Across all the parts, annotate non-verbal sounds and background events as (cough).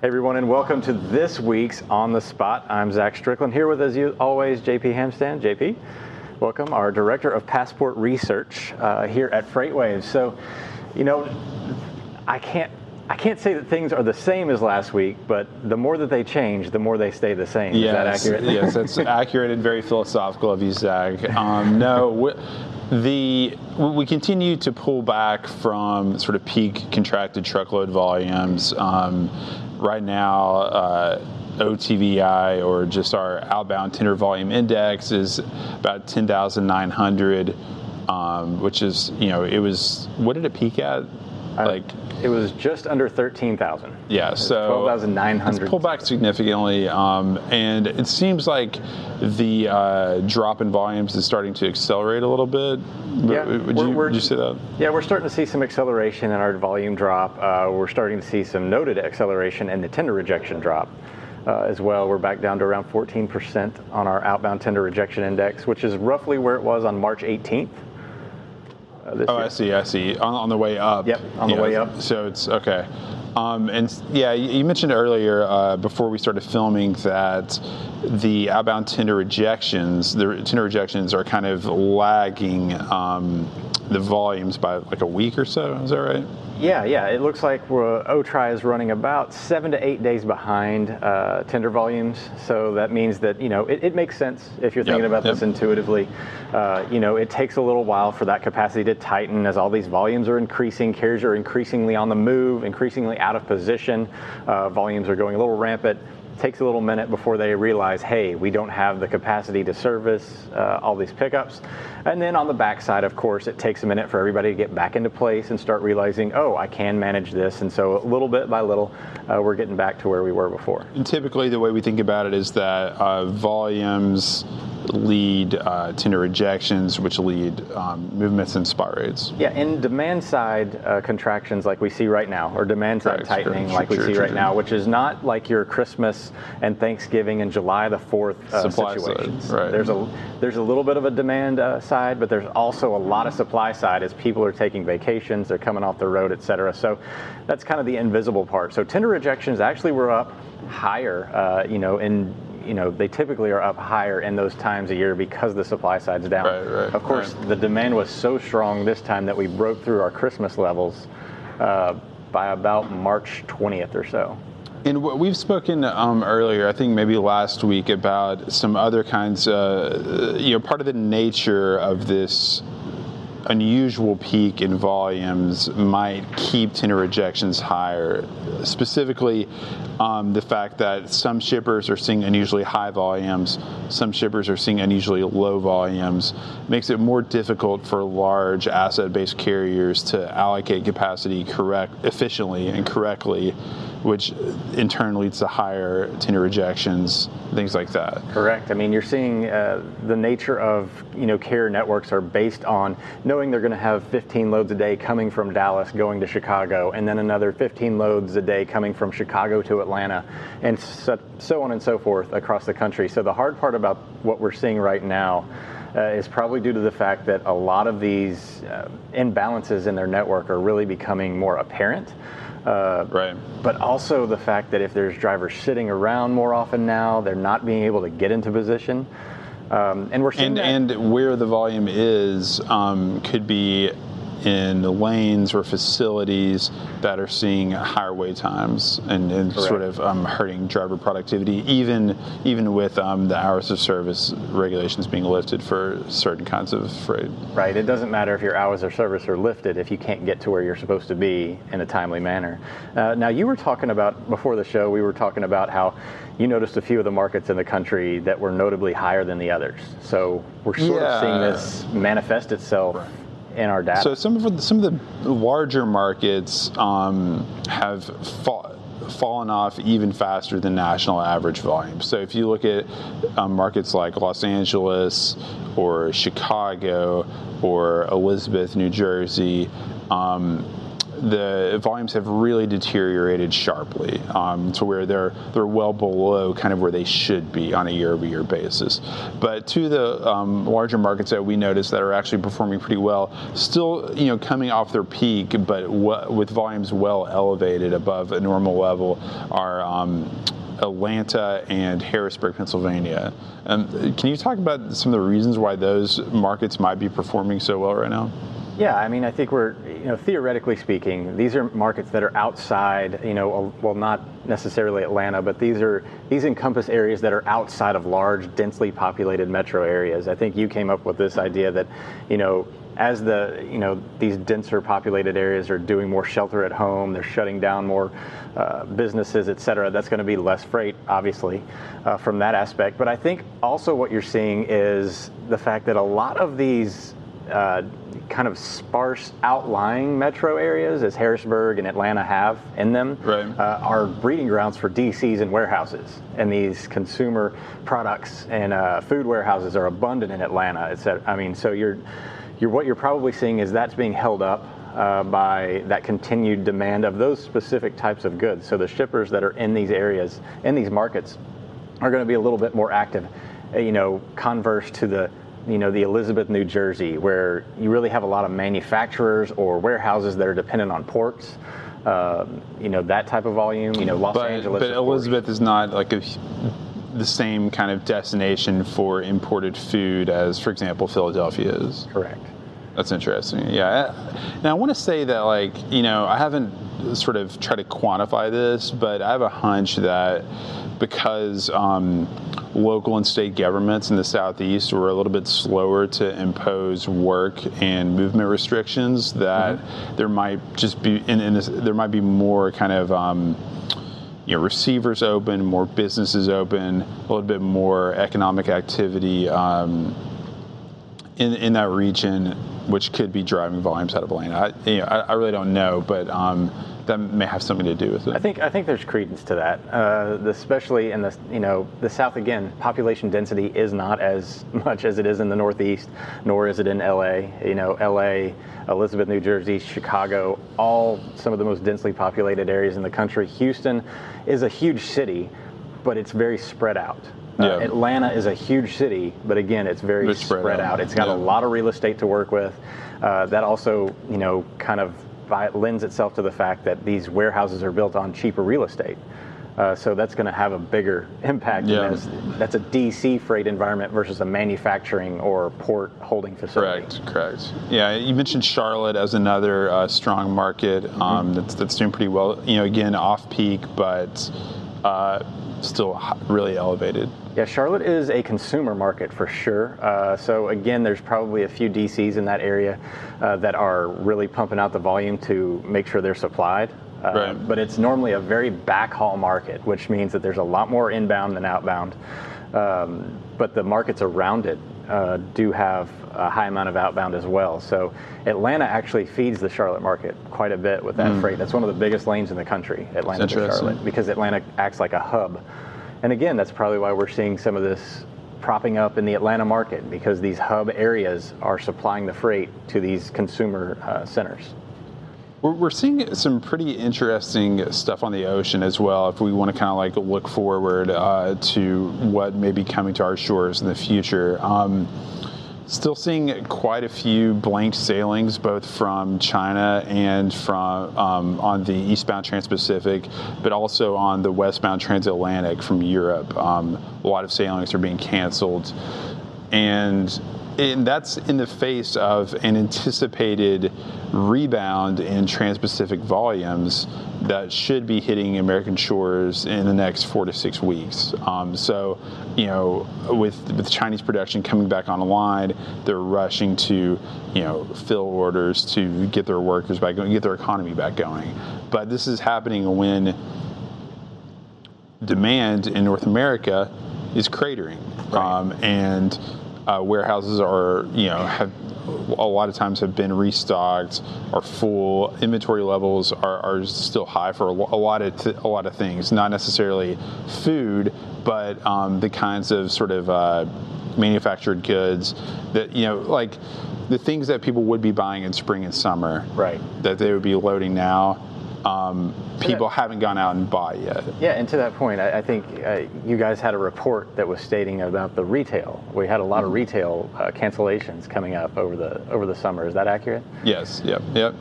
Hey everyone, and welcome to this week's On the Spot. I'm Zach Strickland here with, as you always, JP Hampstead. JP, welcome, our Director of Passport Research uh, here at FreightWaves. So, you know, I can't I can't say that things are the same as last week, but the more that they change, the more they stay the same. Yes, Is that accurate? yes, that's (laughs) accurate and very philosophical of you, Zach. Um, no, we, the we continue to pull back from sort of peak contracted truckload volumes. Um, right now, uh, OTVI or just our outbound tender volume index is about 10,900, um, which is, you know, it was, what did it peak at? Like, it was just under 13,000. Yeah, so 12,900. It's pulled back significantly, um, and it seems like the uh, drop in volumes is starting to accelerate a little bit. Yeah, would, you, would you say that? Yeah, we're starting to see some acceleration in our volume drop. Uh, we're starting to see some noted acceleration in the tender rejection drop uh, as well. We're back down to around 14% on our outbound tender rejection index, which is roughly where it was on March 18th. Uh, Oh, year. I see. I see. On, on the way up. Yep, on the way up. So it's okay. Um, and yeah, you mentioned earlier uh, before we started filming that the outbound tender rejections, the tender rejections are kind of lagging um, the volumes by like a week or so. Is that right? Yeah, yeah. It looks like OTRI is running about seven to eight days behind uh, tender volumes. So that means that you know it, it makes sense if you're thinking Yep, about this intuitively. Uh, you know, it takes a little while for that capacity to tighten as all these volumes are increasing. Carriers are increasingly on the move, increasingly out of position. Uh, volumes are going a little rampant. Takes a little minute before they realize, hey, we don't have the capacity to service uh, all these pickups. And then on the backside, of course, it takes a minute for everybody to get back into place and start realizing, oh, I can manage this. And so, little bit by little, uh, we're getting back to where we were before. And typically, the way we think about it is that uh, volumes lead uh, tender rejections, which lead um, movements in spot rates. Yeah, in demand side uh, contractions like we see right now, or demand side tightening sure, like we see sure, right sure. now, which is not like your Christmas and Thanksgiving and July the Fourth uh, Supply side, situations. right. There's a there's a little bit of a demand uh, side, but there's also a lot of supply side as people are taking vacations, they're coming off the road, et cetera. So that's kind of the invisible part. So tender rejections actually were up higher, uh, you know, in you know they typically are up higher in those times a year because the supply side's down. Right, right, of course, right. the demand was so strong this time that we broke through our Christmas levels uh, by about March 20th or so. And what we've spoken um, earlier, I think maybe last week, about some other kinds. Uh, you know, part of the nature of this unusual peak in volumes might keep tender rejections higher. Specifically, um, the fact that some shippers are seeing unusually high volumes, some shippers are seeing unusually low volumes, makes it more difficult for large asset-based carriers to allocate capacity correct, efficiently and correctly, which in turn leads to higher tender rejections, things like that. Correct. I mean, you're seeing uh, the nature of you know carrier networks are based on knowing they're going to have 15 loads a day coming from Dallas going to Chicago, and then another 15 loads a day coming from Chicago to Atlanta, and so, so on and so forth across the country. So the hard part about what we're seeing right now. Uh, is probably due to the fact that a lot of these uh, imbalances in their network are really becoming more apparent. Uh, Right. but also the fact that if there's drivers sitting around more often now, they're not being able to get into position. Um, and we're And that. and where the volume is um, could be in lanes or facilities that are seeing higher wait times and, and sort of um, hurting driver productivity, even even with um, the hours of service regulations being lifted for certain kinds of freight. right, it doesn't matter if your hours of service are lifted if you can't get to where you're supposed to be in a timely manner. Uh, now, you were talking about before the show, we were talking about how you noticed a few of the markets in the country that were notably higher than the others. So we're sort of seeing this manifest itself in our data. So some of the, some of the larger markets um, have fa- fallen off even faster than national average volume. So if you look at um, markets like Los Angeles or Chicago or Elizabeth, New Jersey. Um, the volumes have really deteriorated sharply um, to where they're they're well below kind of where they should be on a year-over-year basis. But to the um, larger markets that we notice that are actually performing pretty well, still you know coming off their peak, but w- with volumes well elevated above a normal level, are um, Atlanta and Harrisburg, Pennsylvania. Um, can you talk about some of the reasons why those markets might be performing so well right now? Yeah, I mean, I think we're, you know, theoretically speaking, these are markets that are outside, you know, well, not necessarily Atlanta, but these are these encompass areas that are outside of large, densely populated metro areas. I think you came up with this idea that, you know, as the you know these denser populated areas are doing more shelter at home, they're shutting down more uh, businesses, et cetera. That's going to be less freight, obviously, uh, from that aspect. But I think also what you're seeing is the fact that a lot of these uh, kind of sparse outlying metro areas, as Harrisburg and Atlanta have in them, right. uh, are breeding grounds for DCs and warehouses. And these consumer products and uh, food warehouses are abundant in Atlanta. It's, I mean, so you're you're, what you're probably seeing is that's being held up uh, by that continued demand of those specific types of goods. So the shippers that are in these areas, in these markets, are going to be a little bit more active. You know, converse to the you know the Elizabeth, New Jersey, where you really have a lot of manufacturers or warehouses that are dependent on ports. Uh, you know that type of volume. You know, Los but, Angeles. But Elizabeth is not like a the same kind of destination for imported food as, for example, Philadelphia is. Correct. That's interesting. Yeah. Now I want to say that, like, you know, I haven't sort of tried to quantify this, but I have a hunch that because um, local and state governments in the southeast were a little bit slower to impose work and movement restrictions, that mm-hmm. there might just be in, in this, there might be more kind of um, you know, receivers open, more businesses open, a little bit more economic activity um, in in that region, which could be driving volumes out of Atlanta. I, you know, I, I really don't know, but um, that may have something to do with it. I think I think there's credence to that, uh, especially in the you know the South. Again, population density is not as (laughs) much as it is in the Northeast, nor is it in LA. You know, LA, Elizabeth, New Jersey, Chicago, all some of the most densely populated areas in the country. Houston is a huge city, but it's very spread out. Uh, yeah. Atlanta is a huge city, but again, it's very spread, spread, out. out. It's got yeah. a lot of real estate to work with. Uh, that also, you know, kind of lends itself to the fact that these warehouses are built on cheaper real estate. Uh, so that's going to have a bigger impact. Yeah. that's a DC freight environment versus a manufacturing or port holding facility. Correct, correct. Yeah, you mentioned Charlotte as another uh, strong market um, mm-hmm. that's, that's doing pretty well. You know, again, off peak, but uh, still really elevated. Yeah, Charlotte is a consumer market for sure. Uh, so again, there's probably a few DCs in that area uh, that are really pumping out the volume to make sure they're supplied. Uh, right. But it's normally a very backhaul market, which means that there's a lot more inbound than outbound. Um, but the markets around it uh, do have a high amount of outbound as well. So Atlanta actually feeds the Charlotte market quite a bit with that mm. freight. That's one of the biggest lanes in the country, Atlanta to Charlotte, because Atlanta acts like a hub. And again, that's probably why we're seeing some of this propping up in the Atlanta market because these hub areas are supplying the freight to these consumer uh, centers. We're, seeing some pretty interesting stuff on the ocean as well. If we want to kind of like look forward uh, to what may be coming to our shores in the future. Um, Still seeing quite a few blank sailings, both from China and from um, on the eastbound Trans-Pacific, but also on the westbound transatlantic from Europe. Um, a lot of sailings are being canceled, and and that's in the face of an anticipated rebound in trans-Pacific volumes that should be hitting American shores in the next four to six weeks. Um, so, you know, with with Chinese production coming back online, they're rushing to, you know, fill orders to get their workers back going, get their economy back going. But this is happening when demand in North America is cratering, right. um, and uh, warehouses are, you know, have a lot of times have been restocked, are full. Inventory levels are, are still high for a, lot of th- a lot of things, not necessarily food, but um, the kinds of sort of uh, manufactured goods that you know, like the things that people would be buying in spring and summer, Right. that they would be loading now, um, people haven't gone out and bought yet. Yeah, and to that point, I, I think uh, you guys had a report that was stating about the retail. We had a lot of retail uh, cancellations coming up over the over the summer. Is that accurate? Yes. Yep. Yep.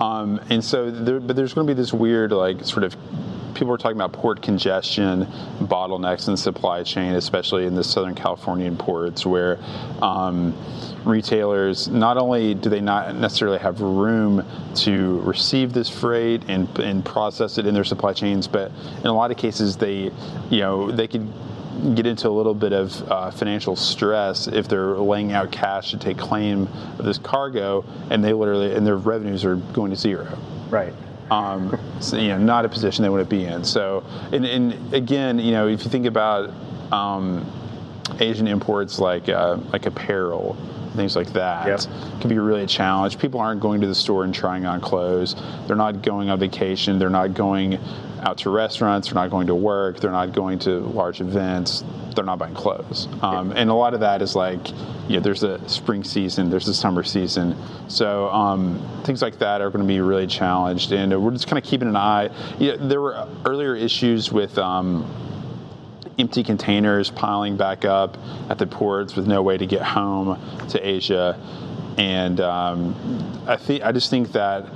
Um, and so, there, but there's going to be this weird, like, sort of. People are talking about port congestion, bottlenecks in the supply chain, especially in the Southern Californian ports, where um, retailers not only do they not necessarily have room to receive this freight and, and process it in their supply chains, but in a lot of cases they, you know, they could get into a little bit of uh, financial stress if they're laying out cash to take claim of this cargo and they literally and their revenues are going to zero Right. Um, so, you know not a position they want to be in. So and, and again you know if you think about um, asian imports like uh, like apparel things like that Yep. can be really a challenge. People aren't going to the store and trying on clothes. They're not going on vacation. They're not going out to restaurants. They're not going to work. They're not going to large events. They're not buying clothes. Um, and a lot of that is like you know there's a spring season there's a summer season. So um, things like that are going to be really challenged. And we're just kind of keeping an eye. You know, there were earlier issues with um, empty containers piling back up at the ports with no way to get home to Asia. And um, I think I just think that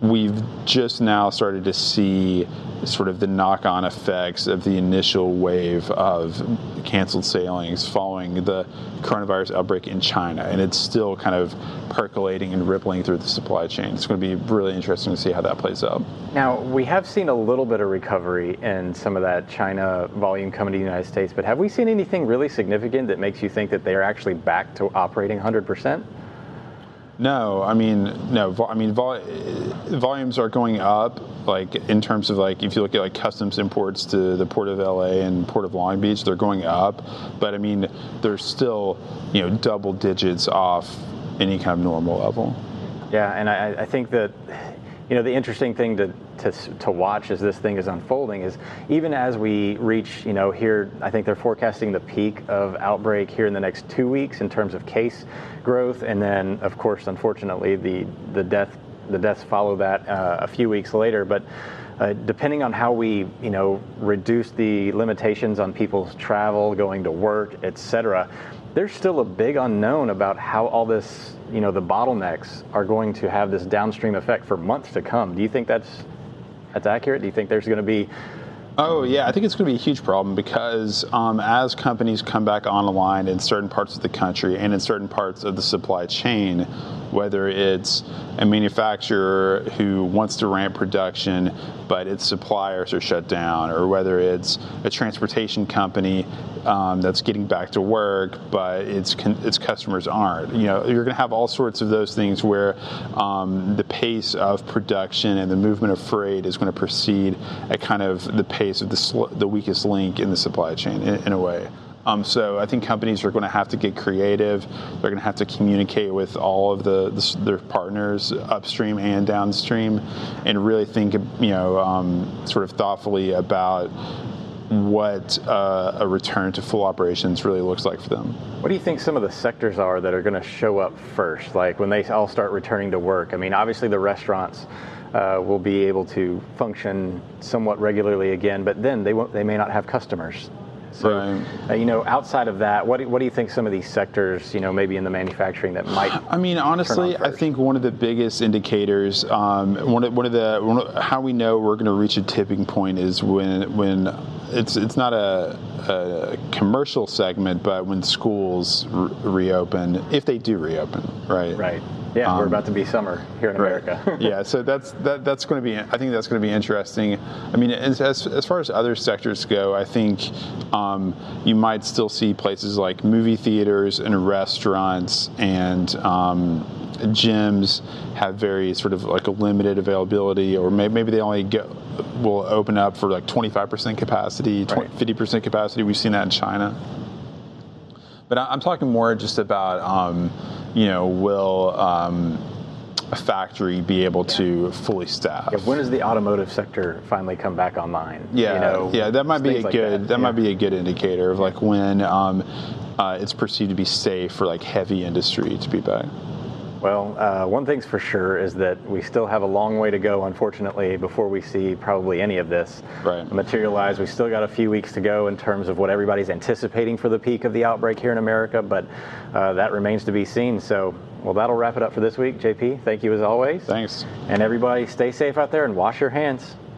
we've just now started to see sort of the knock-on effects of the initial wave of canceled sailings following the coronavirus outbreak in China, and it's still kind of percolating and rippling through the supply chain. It's going to be really interesting to see how that plays out. Now we have seen a little bit of recovery in some of that China volume coming to the United States, but have we seen anything really significant that makes you think that they are actually back to operating 100 percent? No, I mean no. I mean vol- volumes are going up, like in terms of like if you look at like customs imports to the port of LA and port of Long Beach, they're going up. But I mean, they're still you know double digits off any kind of normal level. Yeah, and I, I think that you know the interesting thing to, to to watch as this thing is unfolding is even as we reach you know here I think they're forecasting the peak of outbreak here in the next two weeks in terms of case growth, and then of course unfortunately the the death the deaths follow that uh, a few weeks later, but. Uh, depending on how we, you know, reduce the limitations on people's travel, going to work, etc there's still a big unknown about how all this, you know, the bottlenecks are going to have this downstream effect for months to come. Do you think that's that's accurate? Do you think there's going to be Oh yeah, I think it's going to be a huge problem because um, as companies come back online in certain parts of the country and in certain parts of the supply chain, whether it's a manufacturer who wants to ramp production but its suppliers are shut down, or whether it's a transportation company um, that's getting back to work but its its customers aren't. You know, you're going to have all sorts of those things where um, the pace of production and the movement of freight is going to proceed at kind of the pace of the sl- the weakest link in the supply chain in, in a way. Um, so I think companies are going to have to get creative. They're going to have to communicate with all of the, the their partners upstream and downstream, and really think you know um, sort of thoughtfully about what uh, a return to full operations really looks like for them. What do you think some of the sectors are that are going to show up first, like when they all start returning to work? I mean, obviously the restaurants uh, will be able to function somewhat regularly again, but then they won't, they may not have customers. So, Right. uh, you know, outside of that, what do, what do you think some of these sectors, you know, maybe in the manufacturing that might? I mean, honestly, I think one of the biggest indicators, um, one of one of the one of, how we know we're going to reach a tipping point is when when it's it's not a, a commercial segment, but when schools re- reopen, if they do reopen, right? Right. Yeah, we're Um, about to be summer here in Right. America. (laughs) yeah, so that's that, that's going to be. I think that's going to be interesting. I mean, as, as as far as other sectors go, I think um, you might still see places like movie theaters and restaurants and um, gyms have very sort of like a limited availability, or may, maybe they only go will open up for like 25% capacity, 20, Right. 50% capacity. We've seen that in China. But I- I'm talking more just about, um, you know, will um, a factory be able to fully staff. Yeah, when does the automotive sector finally come back online? Yeah, You know, yeah, that might be a like good. That, Yeah. might be a good indicator of like when um, uh, it's perceived to be safe for like heavy industry to be back. Well, uh, one thing's for sure is that we still have a long way to go, unfortunately, before we see probably any of this Right. materialize. We still got a few weeks to go in terms of what everybody's anticipating for the peak of the outbreak here in America, but uh, that remains to be seen. So, well, that'll wrap it up for this week. JP, thank you as always. Thanks. And everybody, stay safe out there and wash your hands.